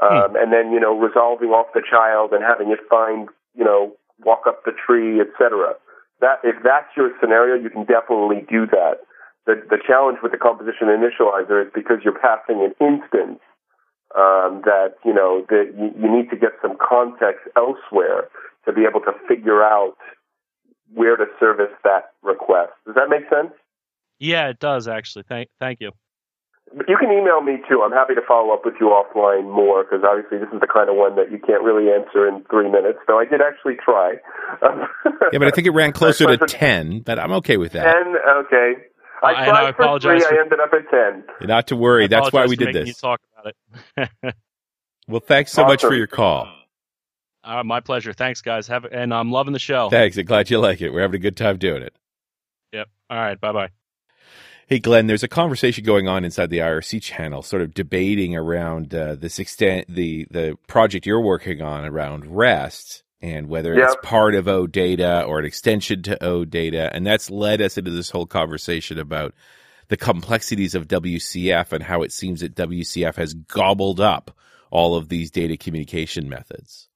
Um, and then you know resolving off the child and having it find you know walk up the tree, etc. That if that's your scenario, you can definitely do that. The the challenge with the composition initializer is because you're passing an instance um, that you know that you, you need to get some context elsewhere to be able to figure out where to service that request. Does that make sense? yeah, it does actually. Thank thank you. You can email me too. I'm happy to follow up with you offline more because obviously this is the kind of one that you can't really answer in three minutes. So I did actually try. Yeah, but I think it ran closer to 10, but I'm okay with that. ten. Okay. I Uh, and tried I for apologize three. for- I ended up at ten. Not to worry. I That's why we for did making this. You talk about it. Well, thanks so much for your call. uh, my pleasure. Thanks, guys. Have and I'm loving the show. Thanks. I'm glad you like it. We're having a good time doing it. Yep. All right. Bye bye. Hey, Glenn, there's a conversation going on inside the IRC channel, sort of debating around uh, this extent, the, the project you're working on around REST and whether it's part of OData or an extension to OData. And that's led us into this whole conversation about the complexities of WCF and how it seems that WCF has gobbled up all of these data communication methods.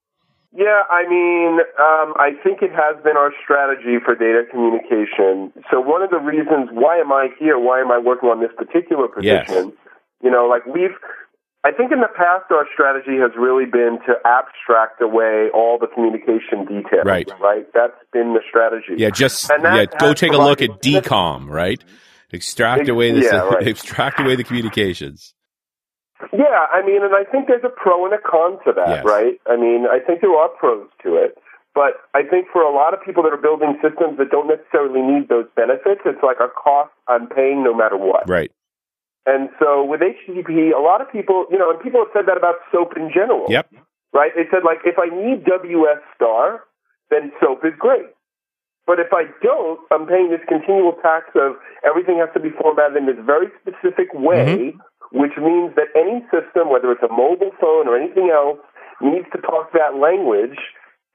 Yeah, I mean, um, I think it has been our strategy for data communication. So one of the reasons why am I here? Why am I working on this particular Yes. position? You know, like we've, I think in the past our strategy has really been to abstract away all the communication details. Right. Right. That's been the strategy. Yeah, just yeah, go take a look at DCOM, right? Extract Ex- away the yeah, right. extract away the communications. Yeah, I mean, and I think there's a pro and a con to that, Yes. right? I mean, I think there are pros to it. But I think for a lot of people that are building systems that don't necessarily need those benefits, it's like a cost I'm paying no matter what. Right. And so with HTTP, a lot of people, you know, and people have said that about SOAP in general. Yep. Right? They said, like, if I need WS star, then SOAP is great. But if I don't, I'm paying this continual tax of everything has to be formatted in this very specific way, mm-hmm. which means that any system, whether it's a mobile phone or anything else, needs to talk that language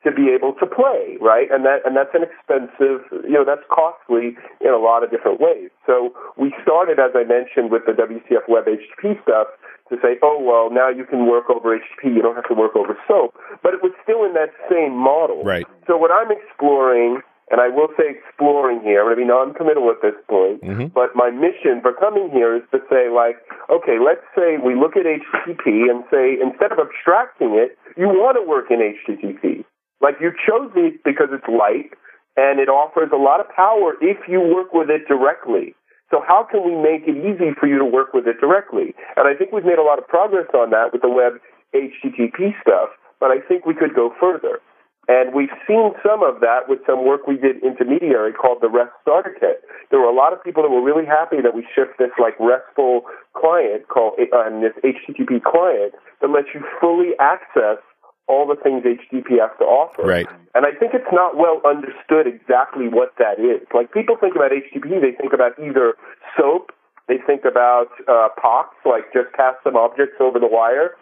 to be able to play, right? And that and that's an expensive, you know, that's costly in a lot of different ways. So we started, as I mentioned, with the WCF Web HTTP stuff to say, oh well, now you can work over HTTP, you don't have to work over SOAP, but it was still in that same model. Right. So what I'm exploring, and I will say exploring here, I'm going to be non-committal at this point, Mhm. but my mission for coming here is to say, like, okay, let's say we look at HTTP and say, instead of abstracting it, you want to work in HTTP. Like, you chose it because it's light, and it offers a lot of power if you work with it directly. So how can we make it easy for you to work with it directly? And I think we've made a lot of progress on that with the web HTTP stuff, but I think we could go further. And we've seen some of that with some work we did intermediary called the REST Starter Kit. There were a lot of people that were really happy that we shipped this like RESTful client called uh, this HTTP client that lets you fully access all the things HTTP has to offer. Right. And I think it's not well understood exactly what that is. Like people think about HTTP, they think about either SOAP, they think about uh, POX, like just pass some objects over the wire,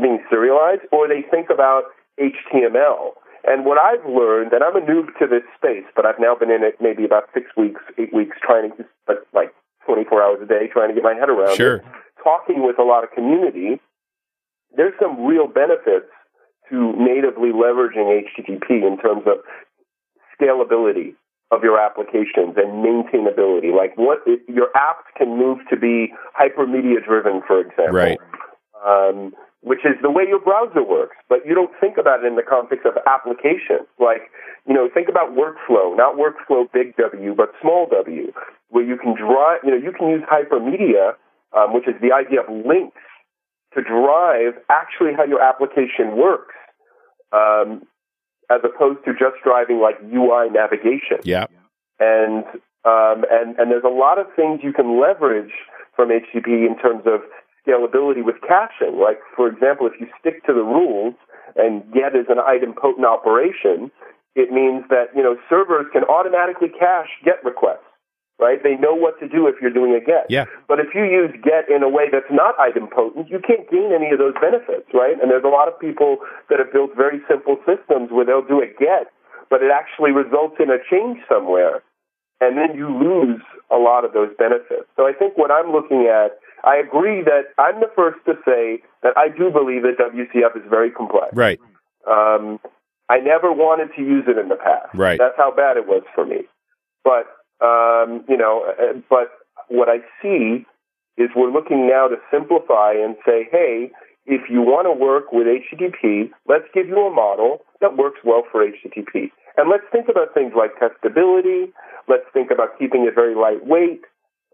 being serialized, or they think about HTML. And what I've learned, and I'm a noob to this space, but I've now been in it maybe about six weeks, eight weeks, trying to but like 24 hours a day, trying to get my head around Sure. it. Talking with a lot of community, there's some real benefits to natively leveraging HTTP in terms of scalability of your applications and maintainability. Like what if your apps can move to be hypermedia driven, for example. Right. Um, which is the way your browser works, but you don't think about it in the context of application. Like, you know, think about workflow, not workflow big W, but small W, where you can draw, you know, you can use hypermedia, um, which is the idea of links to drive actually how your application works, um, as opposed to just driving like UI navigation. Yeah. And um, and and there's a lot of things you can leverage from HTTP in terms of scalability with caching. Like for example, if you stick to the rules and get is an idempotent operation, it means that you know servers can automatically cache get requests right? They know what to do if you're doing a get. Yeah. But if you use get in a way that's not idempotent, you can't gain any of those benefits, right? And there's a lot of people that have built very simple systems where they'll do a get, but it actually results in a change somewhere. And then you lose a lot of those benefits. So I think what I'm looking at, I agree that I'm the first to say that I do believe that WCF is very complex. Right. Um, I never wanted to use it in the past. Right. That's how bad it was for me. But um, you know, uh, but what I see is we're looking now to simplify and say, hey, if you want to work with HTTP, let's give you a model that works well for HTTP. And let's think about things like testability. Let's think about keeping it very lightweight.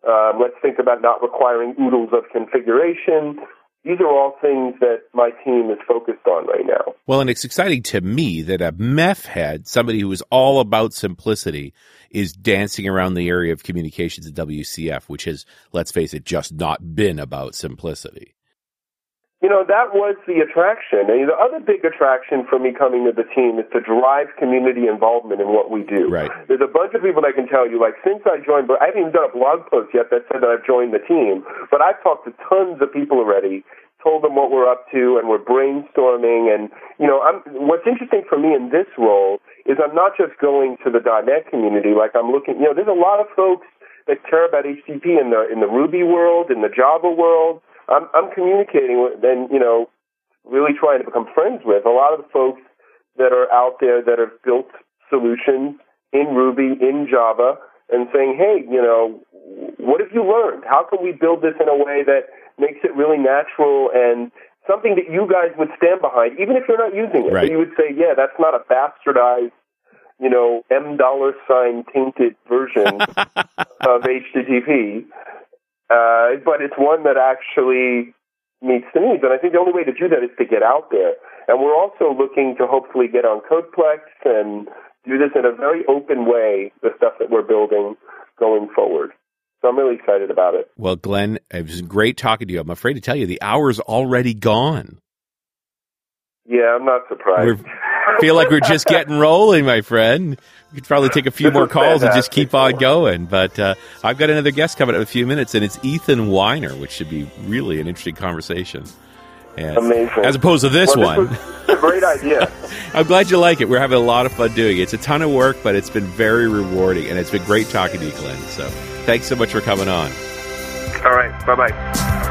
Um, let's think about not requiring oodles of configuration. These are all things that my team is focused on right now. Well, and it's exciting to me that a MEF head, somebody who is all about simplicity, is dancing around the area of communications at WCF, which has, let's face it, just not been about simplicity. You know, that was the attraction. And the other big attraction for me coming to the team is to drive community involvement in what we do. Right. There's a bunch of people that can tell you, like, since I joined, but I haven't even done a blog post yet that said that I've joined the team, but I've talked to tons of people already, told them what we're up to, and we're brainstorming. And, you know, I'm, what's interesting for me in this role is I'm not just going to the .NET community, like I'm looking, you know, there's a lot of folks that care about HTTP in the, in the Ruby world, in the Java world, I'm I'm communicating with and you know really trying to become friends with a lot of the folks that are out there that have built solutions in Ruby in Java and saying, hey, you know, what have you learned? How can we build this in a way that makes it really natural and something that you guys would stand behind, even if you're not using it. Right. You would say, yeah, that's not a bastardized, you know, M dollar sign tainted version of HTTP. Uh, but it's one that actually meets the needs. And I think the only way to do that is to get out there. And we're also looking to hopefully get on Codeplex and do this in a very open way, the stuff that we're building going forward. So I'm really excited about it. Well, Glenn, it was great talking to you. I'm afraid to tell you the hour's already gone. Yeah, I'm not surprised. We feel like we're just getting rolling, my friend. We could probably take a few This more calls and just keep on going. But uh, I've got another guest coming up in a few minutes, and it's Ethan Weiner, which should be really an interesting conversation. And Amazing. As opposed to this Well, one. a great idea. I'm glad you like it. We're having a lot of fun doing it. It's a ton of work, but it's been very rewarding, and it's been great talking to you, Glenn. So thanks so much for coming on. All right. Bye bye.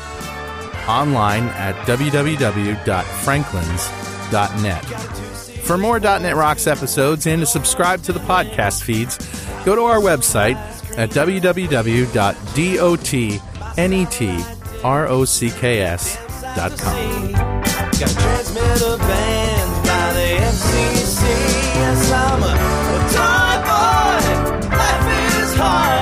online at www.franklins.net. For more .NET Rocks episodes and to subscribe to the podcast feeds, go to our website at www.dotnetrocks.com. Got banned by the FCC. Yes, I'm a, a toy boy. Life is hard.